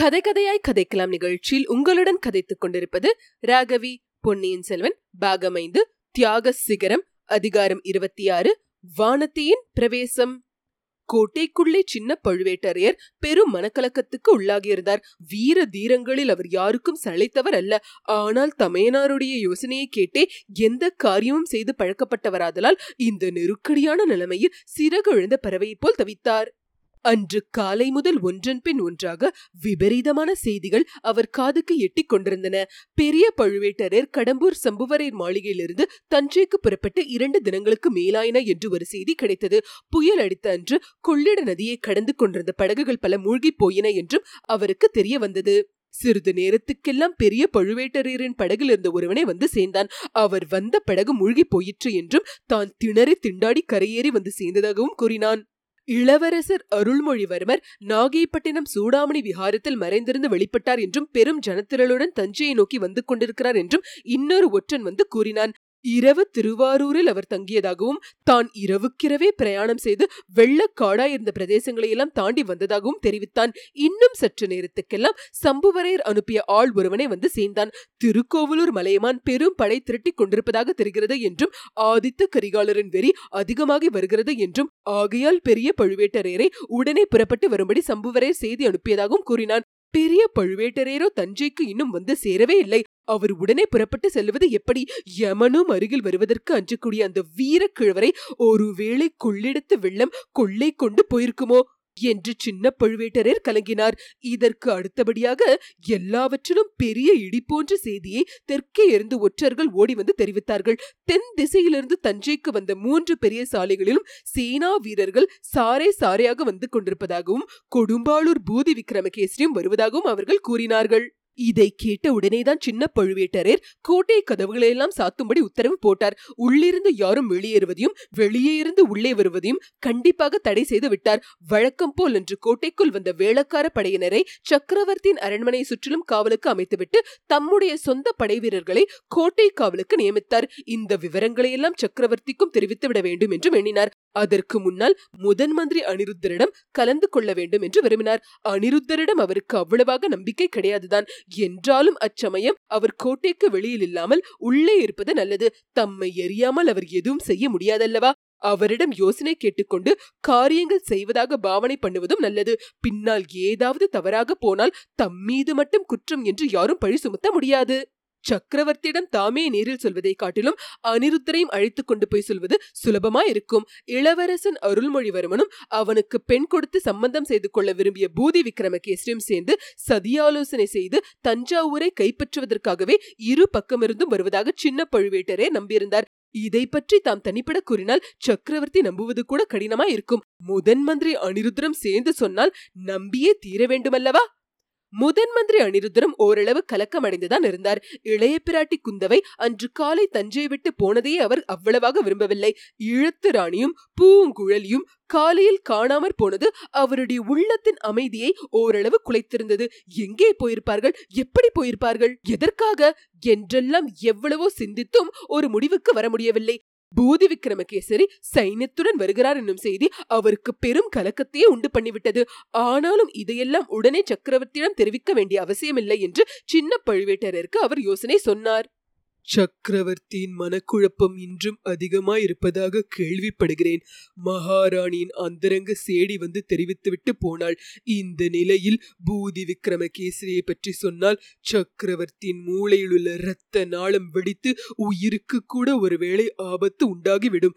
கதை கதையாய் கதைக்கலாம் நிகழ்ச்சியில் உங்களுடன் கதைத்துக் கொண்டிருப்பது ராகவி பொன்னியின் செல்வன் பாகமைந்து தியாக சிகரம் அதிகாரம் இருபத்தி ஆறு வானத்தியின் பிரவேசம். கோட்டைக்குள்ளே சின்ன பழுவேட்டரையர் பெரும் மனக்கலக்கத்துக்கு உள்ளாகியிருந்தார். வீர தீரங்களில் அவர் யாருக்கும் சளைத்தவர் அல்ல. ஆனால் தமையனாருடைய யோசனையை கேட்டே எந்த காரியமும் செய்து பழக்கப்பட்டவராதலால் இந்த நெருக்கடியான நிலைமையில் சிறகு பறவையைப் போல் தவித்தார். அன்று காலை முதல் ஒன்றன் பின் ஒன்றாக விபரீதமான செய்திகள் அவர் காதுக்கு எட்டிக் கொண்டிருந்தன. பெரிய பழுவேட்டரர் கடம்பூர் சம்புவரையர் மாளிகையிலிருந்து தஞ்சைக்கு புறப்பட்டு இரண்டு தினங்களுக்கு மேலாயின என்று ஒரு செய்தி கிடைத்தது. புயல் அடித்த அன்று கொள்ளிட நதியை கடந்து கொண்டிருந்த படகுகள் பல மூழ்கி போயின என்றும் அவருக்கு தெரிய வந்தது. சிறிது நேரத்துக்கெல்லாம் பெரிய பழுவேட்டரையரின் படகில் இருந்த ஒருவனை வந்து சேர்ந்தான். அவர் வந்த படகு மூழ்கி போயிற்று என்றும் தான் திணறி திண்டாடி கரையேறி வந்து சேர்ந்ததாகவும் கூறினான். இளவரசர் அருள்மொழிவர்மர் நாகைப்பட்டினம் சூடாமணி விஹாரத்தில் மறைந்திருந்து வெளிப்பட்டார் என்றும் பெரும் ஜனத்திரளுடன் தஞ்சையை நோக்கி வந்து கொண்டிருக்கிறார் என்றும் இன்னொரு ஒற்றன் வந்து கூறினான். இரவு திருவாரூரில் அவர் தங்கியதாகவும் தான் இரவுக்கிரவே பிரயாணம் செய்து வெள்ளக்காடா இருந்த பிரதேசங்களை எல்லாம் தாண்டி வந்ததாகவும் தெரிவித்தான். இன்னும் சற்று நேரத்துக்கெல்லாம் சம்புவரையர் அனுப்பிய ஆள் ஒருவனை வந்து சேர்ந்தான். திருக்கோவலூர் மலையமான் பெரும் படை திரட்டி கொண்டிருப்பதாக தெரிகிறது என்றும் ஆதித்த கரிகாலரின் வெறி அதிகமாகி வருகிறது என்றும் ஆகையால் பெரிய பழுவேட்டரையரை உடனே புறப்பட்டு வரும்படி சம்புவரையர் செய்தி அனுப்பியதாகவும் கூறினான். பெரிய பழுவேட்டரையரோ தஞ்சைக்கு இன்னும் வந்து சேரவே இல்லை. அவர் உடனே புறப்பட்டு செல்வது எப்படி? யமனும் அருகில் வருவதற்கு அஞ்சக்கூடிய அந்த வீரக்கிழவரை ஒருவேளை கொள்ளிடத்து வெள்ளம் கொள்ளை கொண்டு போயிருக்குமோ? என்று சின்ன பழுவேட்டரர் கலங்கினார். இதற்கு அடுத்தபடியாக எல்லாவற்றிலும் பெரிய இடி போன்ற செய்தியை தெற்கே இருந்து ஒற்றர்கள் ஓடி வந்து தெரிவித்தார்கள். தென் திசையிலிருந்து தஞ்சைக்கு வந்த மூன்று பெரிய சாலைகளிலும் சேனா வீரர்கள் சாரே சாரையாக வந்து கொண்டிருப்பதாகவும் கொடும்பாளூர் பூதி விக்ரமகேசரியும் வருவதாகவும் அவர்கள் கூறினார்கள். இதை கேட்ட உடனேதான் சின்ன பழுவேட்டரர் கோட்டை கதவுகளையெல்லாம் சாத்தும்படி உத்தரவு போட்டார். உள்ளிருந்து யாரும் வெளியேறுவதையும் வெளியே இருந்து உள்ளே வருவதையும் கண்டிப்பாக தடை செய்து விட்டார். வழக்கம் போல் என்று கோட்டைக்குள் வந்த வேளக்கார படையினரை சக்கரவர்த்தியின் அரண்மனை சுற்றிலும் காவலுக்கு அமைத்துவிட்டு தம்முடைய சொந்த படை வீரர்களை கோட்டை காவலுக்கு நியமித்தார். இந்த விவரங்களை எல்லாம் சக்கரவர்த்திக்கும் தெரிவித்து விட வேண்டும் என்று எண்ணினார். அதற்கு முன்னால் முதன் மந்திரி அனிருத்தரிடம் கலந்து கொள்ள வேண்டும் என்று விரும்பினார். அனிருத்தரிடம் அவருக்கு அவ்வளவாக நம்பிக்கை கிடையாதுதான். என்றாலும் அச்சமயம் அவர் கோட்டைக்கு வெளியில் இல்லாமல் உள்ளே இருப்பது நல்லது. தம்மை எரியாமல் அவர் எதுவும் செய்ய முடியாதல்லவா? அவரிடம் யோசனை கேட்டுக்கொண்டு காரியங்கள் செய்வதாக பாவனை பண்ணுவதும் நல்லது. பின்னால் ஏதாவது தவறாக போனால் தம்மீது மட்டும் குற்றம் என்று யாரும் பழி சுமத்த முடியாது. சக்கரவர்த்தியிடம் தாமே நேரில் சொல்வதை காட்டிலும் அனிருத்தரையும் அழைத்துக் கொண்டு போய் சொல்வது சுலபமா இருக்கும் இளவரசன் அருள்மொழிவர்மனும் அவனுக்கு பெண் கொடுத்து சம்பந்தம் செய்து கொள்ள விரும்பிய பூதி விக்ரமகேசரியும் சேர்ந்து சதியாலோசனை செய்து தஞ்சாவூரை கைப்பற்றுவதற்காகவே இரு பக்கமிருந்தும் வருவதாக சின்ன பழுவேட்டரே நம்பியிருந்தார். இதை பற்றி தாம் தனிப்பட கூறினால் சக்கரவர்த்தி நம்புவது கூட கடினமா இருக்கும் முதன் மந்திரி அனிருத்ரம் சேர்ந்து சொன்னால் நம்பியே தீர வேண்டுமல்லவா? முதன் மந்திரி அனிருத்தரும் ஓரளவு கலக்கமடைந்துதான் இருந்தார். இளைய பிராட்டி குந்தவை அன்று காலை தஞ்சை விட்டு போனதையே அவர் அவ்வளவாக விரும்பவில்லை. இழுத்து ராணியும் பூங்குழலியும் காலையில் காணாமற் போனது அவருடைய உள்ளத்தின் அமைதியை ஓரளவு குலைத்திருந்தது. எங்கே போயிருப்பார்கள்? எப்படி போயிருப்பார்கள்? எதற்காக? என்றெல்லாம் எவ்வளவோ சிந்தித்தும் ஒரு முடிவுக்கு வர முடியவில்லை. பூதி விக்ரமகேசரி சைன்யத்துடன் வருகிறார் என்னும் செய்தி அவருக்கு பெரும் கலக்கத்தையே உண்டு பண்ணிவிட்டது. ஆனாலும் இதையெல்லாம் உடனே சக்கரவர்த்தியிடம் தெரிவிக்க வேண்டிய அவசியமில்லை என்று சின்ன பழுவேட்டரருக்கு அவர் யோசனை சொன்னார். சக்கரவர்த்தியின் மனக்குழப்பம் இன்றும் அதிகமாயிருப்பதாக கேள்விப்படுகிறேன். மகாராணியின் அந்தரங்க சேடி வந்து தெரிவித்துவிட்டு போனாள். இந்த நிலையில் பூதி விக்ரமகேசரியை பற்றி சொன்னால் சக்கரவர்த்தியின் மூளையில் உள்ள இரத்த நாளம் வெடித்து உயிருக்கு கூட ஒருவேளை ஆபத்து உண்டாகிவிடும்.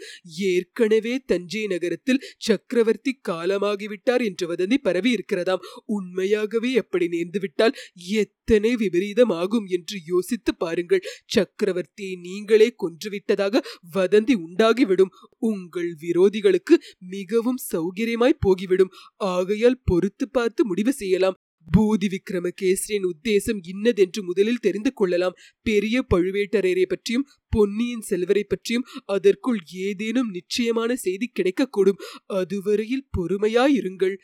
ஏற்கனவே தஞ்சை நகரத்தில் சக்கரவர்த்தி காலமாகிவிட்டார் என்ற வதந்தி பரவி இருக்கிறதாம் உண்மையாகவே அப்படி நேர்ந்துவிட்டால் எத்தனை விபரீதம் ஆகும் என்று யோசித்து பாருங்கள். சக் சக்கரவர்த்தியை நீங்களே கொன்றுவிட்டதாக வதந்தி உண்டாகிவிடும். உங்கள் விரோதிகளுக்கு மிகவும் சௌகரியமாய் போகிவிடும். ஆகையால் பொறுத்து பார்த்து முடிவு செய்யலாம். பூதி விக்ரமகேசரியின் உத்தேசம் இன்னதென்று முதலில் தெரிந்து கொள்ளலாம். பெரிய பழுவேட்டரையரை பற்றியும் பொன்னியின் செல்வரை பற்றியும் அதற்குள் ஏதேனும் நிச்சயமான செய்தி கிடைக்கக்கூடும். அதுவரையில் பொறுமையாயிருங்கள்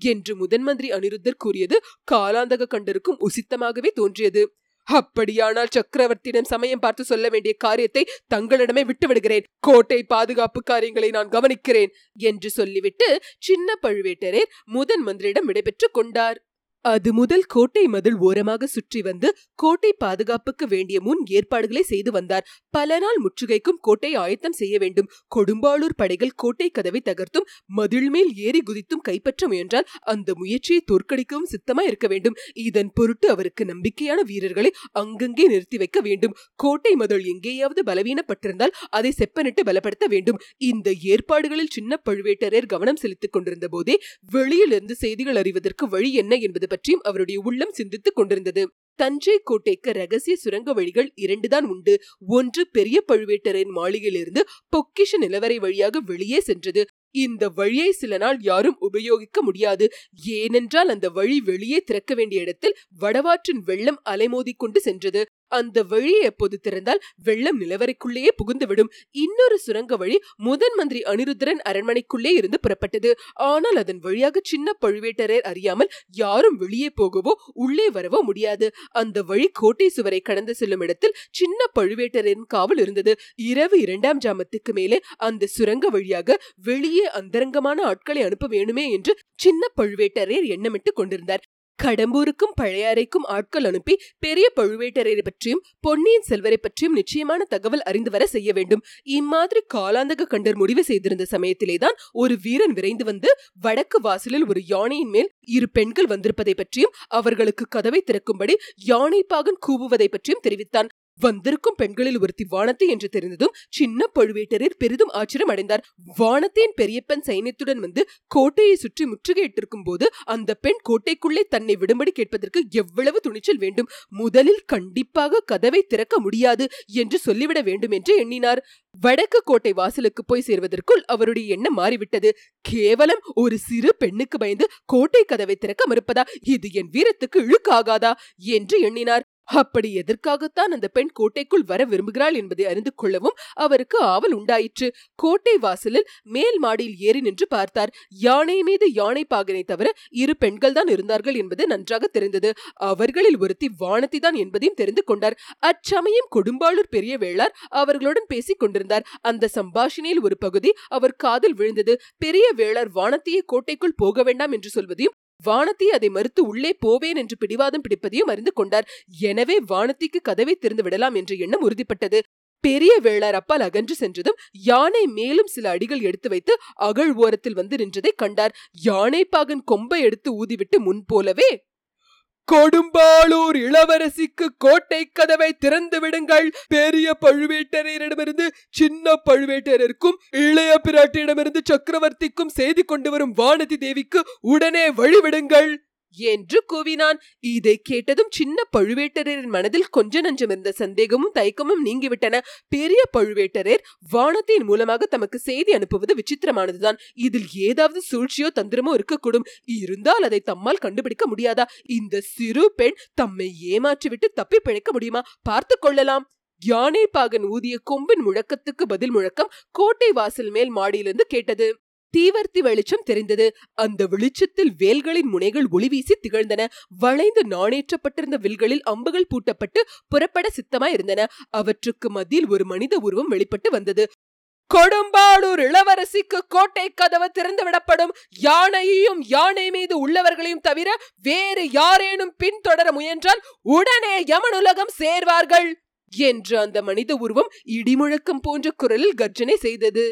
என்று முதன்மந்திரி அனிருத்தர் கூறியது காலாந்தக கண்டருக்கும் உசித்தமாகவே தோன்றியது. அப்படியானால் சக்கரவர்த்தியிடம் சமயம் பார்த்து சொல்ல வேண்டிய காரியத்தை தங்களிடமே விட்டுவிடுகிறேன். கோட்டை பாதுகாப்பு காரியங்களை நான் கவனிக்கிறேன் என்று சொல்லிவிட்டு சின்ன பழுவேட்டரே முதன் மந்திரியிடம் விடைபெற்றுக் கொண்டார். அது முதல் கோட்டை மதில் ஓரமாக சுற்றி வந்து கோட்டை பாதுகாப்புக்கு வேண்டிய முன் ஏற்பாடுகளை செய்து வந்தார். பல நாள் முற்றுகைக்கும் கோட்டை ஆயத்தம் செய்ய வேண்டும். கொடும்பாளூர் படைகள் கோட்டை கதவை தகர்த்தும் மதில் மேல் ஏறி குதித்தும் கைப்பற்ற முயன்றால் அந்த முயற்சியை தோற்கடிக்கவும் சித்தமா இருக்க வேண்டும். இதன் பொருட்டு அவருக்கு நம்பிக்கையான வீரர்களை அங்கங்கே நிறுத்தி வைக்க வேண்டும். கோட்டை மதில் எங்கேயாவது பலவீனப்பட்டிருந்தால் அதை செப்பனிட்டு பலப்படுத்த வேண்டும். இந்த ஏற்பாடுகளில் சின்ன பழுவேட்டரையர் கவனம் செலுத்திக் கொண்டிருந்த போதே வெளியிலிருந்து செய்திகள் அறிவதற்கு வழி என்ன என்பது பற்றியும் அவருடைய உள்ளம் சிந்தித்துக் கொண்டிருந்தது. தஞ்சை கோட்டைக்கு ரகசிய சுரங்க வழிகள் இரண்டுதான் உண்டு. ஒன்று பெரிய பழுவேட்டரின் மாளிகையிலிருந்து பொக்கிஷ நிலவரை வழியாக வெளியே சென்றது. இந்த வழியை சில நாள் யாரும் உபயோகிக்க முடியாது. ஏனென்றால் அந்த வழி வெளியே திறக்க வேண்டிய இடத்தில் வடவாற்றின் வெள்ளம் அலைமோதி கொண்டு சென்றது. அந்த வழியை எப்போது திறந்தால் வெள்ளம் நிலவரைக்குள்ளேயே புகுந்துவிடும். இன்னொரு சுரங்க வழி முதன் மந்திரி அனிருத்தரன் அரண்மனைக்குள்ளே இருந்து புறப்பட்டது. ஆனால் அதன் வழியாக சின்ன பழுவேட்டரர் அறியாமல் யாரும் வெளியே போகவோ உள்ளே வரவோ முடியாது. அந்த வழி கோட்டை சுவரை கடந்து செல்லும் இடத்தில் சின்ன பழுவேட்டரின் காவல் இருந்தது. இரவு இரண்டாம் ஜாமத்துக்கு மேலே அந்த சுரங்க வழியாக வெளியே அந்தரங்கமான ஆட்களை அனுப்ப வேணுமே என்று சின்ன பழுவேட்டரையர் எண்ணமிட்டு கொண்டிருந்தார். கடம்பூருக்கும் பழையாறைக்கும் ஆட்கள் அனுப்பி பெரிய பழுவேட்டரையரை பற்றியும் பொன்னியின் செல்வரை பற்றியும் நிச்சயமான தகவல் அறிந்து வர செய்ய வேண்டும். இம்மாதிரி காலாந்தக கண்டர் முடிவு செய்திருந்த சமயத்திலேதான் ஒரு வீரன் விரைந்து வந்து வடக்கு வாசலில் ஒரு யானையின் மேல் இரு பெண்கள் வந்திருப்பதை பற்றியும் அவர்களுக்கு கதவை திறக்கும்படி யானை பாகன் கூவுவதை பற்றியும் தெரிவித்தான். வந்திருக்கும் பெண்களில் ஒருத்தி வானத்தி என்று தெரிந்ததும் சின்ன பழுவேட்டரர் பெரிதும் ஆச்சரியம் அடைந்தார். வானத்தின் பெரியப்பன் சைன்யத்துடன் வந்து கோட்டையை சுற்றி முற்றுகையிட்டிருக்கும் போது அந்த பெண் கோட்டைக்குள்ளே தன்னை விடும்படி கேட்பதற்கு எவ்வளவு துணிச்சல் வேண்டும். முதலில் கண்டிப்பாக கதவை திறக்க முடியாது என்று சொல்லிவிட வேண்டும் என்று எண்ணினார். வடக்கு கோட்டை வாசலுக்கு போய் சேர்வதற்குள் அவருடைய எண்ணம் மாறிவிட்டது. கேவலம் ஒரு சிறு பெண்ணுக்கு பயந்து கோட்டை கதவை திறக்க மறுப்பதா? இது என் வீரத்துக்கு இழுக்காகாதா? என்று எண்ணினார். அப்படி எதற்காகத்தான் அந்த பெண் கோட்டைக்குள் வர விரும்புகிறாள் என்பதை அறிந்து கொள்ளவும் அவருக்கு ஆவல் உண்டாயிற்று. கோட்டை வாசலில் மேல் மாடியில் ஏறி நின்று பார்த்தார். யானை மீது யானை பாகனை தவிர இரு பெண்கள் தான் இருந்தார்கள் என்பது நன்றாக தெரிந்தது. அவர்களில் ஒருத்தி வானத்தி தான் என்பதையும் தெரிந்து கொண்டார். அச்சமயம் கொடும்பாளூர் பெரிய வேளார் அவர்களுடன் பேசிக் கொண்டிருந்தார். அந்த சம்பாஷணையில் ஒரு பகுதி அவர் காதில் விழுந்தது. பெரிய வேளார் வானத்தியை கோட்டைக்குள் போக வேண்டாம் என்று சொல்வதையும் வானத்தி அதை மறுத்து உள்ளே போவேன் என்று பிடிவாதம் பிடிப்பதையும் அறிந்து கொண்டார். எனவே வானத்திக்கு கதவை திறந்து விடலாம் என்ற எண்ணம் உறுதிப்பட்டது. பெரிய வேளார் அப்பால் அகன்று சென்றதும் யானை மேலும் சில அடிகள் எடுத்து வைத்து அகழ் ஓரத்தில் வந்து நின்றதை கண்டார். யானை பாகன் கொம்பை எடுத்து ஊதிவிட்டு முன் போலவே கொடும்பாளூர் இளவரசிக்கு கோட்டை கதவை திறந்து விடுங்கள். பெரிய பழுவேட்டரையரிடமிருந்து சின்ன பழுவேட்டரருக்கும் இளைய பிராட்டியிடமிருந்து சக்கரவர்த்திக்கும் செய்தி கொண்டு வரும் வானதி தேவிக்கு உடனே வழிவிடுங்கள். என்று கூவினான். இதை கேட்டதும் சின்ன பழுவேட்டரின் மனதில் கொஞ்ச நஞ்சம் இருந்த சந்தேகமும் தயக்கமும் நீங்கிவிட்டன. பெரிய பழுவேட்டரர் வானத்தின் மூலமாக தமக்கு செய்தி அனுப்புவது விசித்திரமானதுதான். இதில் ஏதாவது சூழ்ச்சியோ தந்திரமோ இருக்கக்கூடும். இருந்தால் அதை தம்மால் கண்டுபிடிக்க முடியாதா? இந்த சிறு பெண் தம்மை ஏமாற்றிவிட்டு தப்பி பிழைக்க முடியுமா? பார்த்து கொள்ளலாம். யானை பாகன் ஊதிய கொம்பின் முழக்கத்துக்கு பதில் முழக்கம் கோட்டை வாசல் மேல் மாடியிலிருந்து கேட்டது. தீவர்த்தி வெளிச்சம் தெரிந்தது. அந்த வெளிச்சத்தில் வேல்களின் முனைகள் ஒளிவீசி திகழ்ந்தன. வளைந்து நாணேற்றப்பட்டிருந்த வில்களில் அம்புகள் பூட்டப்பட்டு புறப்பட சித்தமாய் இருந்தன அவற்றுக்கு மத்தியில் ஒரு மனித உருவம் வெளிப்பட்டு வந்தது. கொடும்பாளூர் இளவரசிக்கு கோட்டை கதவு திறந்து விடப்படும். யானையையும் யானை மீது உள்ளவர்களையும் தவிர வேறு யாரேனும் பின்தொடர முயன்றால் உடனே யமனுலகம் சேர்வார்கள் என்று அந்த மனித உருவம் இடிமுழக்கம் போன்ற குரலில் கர்ஜனை செய்தது.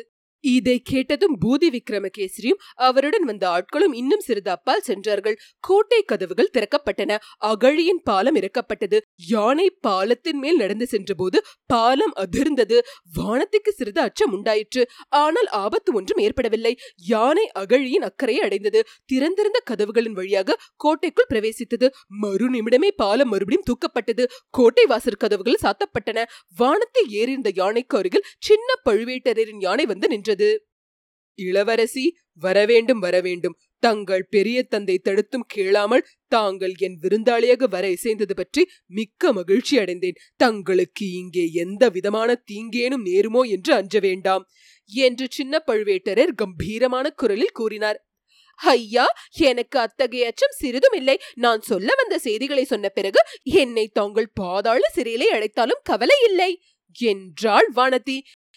இதை கேட்டதும் பூதி விக்ரமகேசரியும் அவருடன் வந்த ஆட்களும் இன்னும் சிறிது அப்பால் சென்றார்கள். கோட்டை கதவுகள் திறக்கப்பட்டன. அகழியின் பாலம் இறக்கப்பட்டது. யானை பாலத்தின் மேல் நடந்து சென்றபோது பாலம் அதிர்ந்தது. வானத்துக்கு சிறிது அச்சம் உண்டாயிற்று. ஆனால் ஆபத்து ஒன்றும் ஏற்படவில்லை. யானை அகழியின் அக்கறையை அடைந்தது. திறந்திருந்த கதவுகளின் வழியாக கோட்டைக்குள் பிரவேசித்தது. மறு நிமிடமே பாலம் மறுபடியும் தூக்கப்பட்டது. கோட்டை வாசற் கதவுகள் சாத்தப்பட்டன. வானத்தில் ஏறியிருந்த யானைக்கு அருகில் சின்ன பழுவேட்டரின் யானை வந்து நின்றது. இளவரசி வரவேண்டும் வரவேண்டும். தங்கள் பெரிய தந்தை தடுத்தும் கேளாமல் தாங்கள் என் விருந்தாளியாக வர இசைந்தது பற்றி மிக்க மகிழ்ச்சி அடைந்தேன். தங்களுக்கு இங்கே எந்த விதமான தீங்கேனும் நேருமோ என்று அஞ்ச வேண்டாம் என்று சின்ன பழுவேட்டரர் கம்பீரமான குரலில் கூறினார். ஐயா எனக்கு அத்தகைய அச்சம் சிறிதும் இல்லை. நான் சொல்ல வந்த செய்திகளை சொன்ன பிறகு என்னை தாங்கள் பாதாள சிறையிலே அழைத்தாலும் கவலை இல்லை என்றாள் வானதி.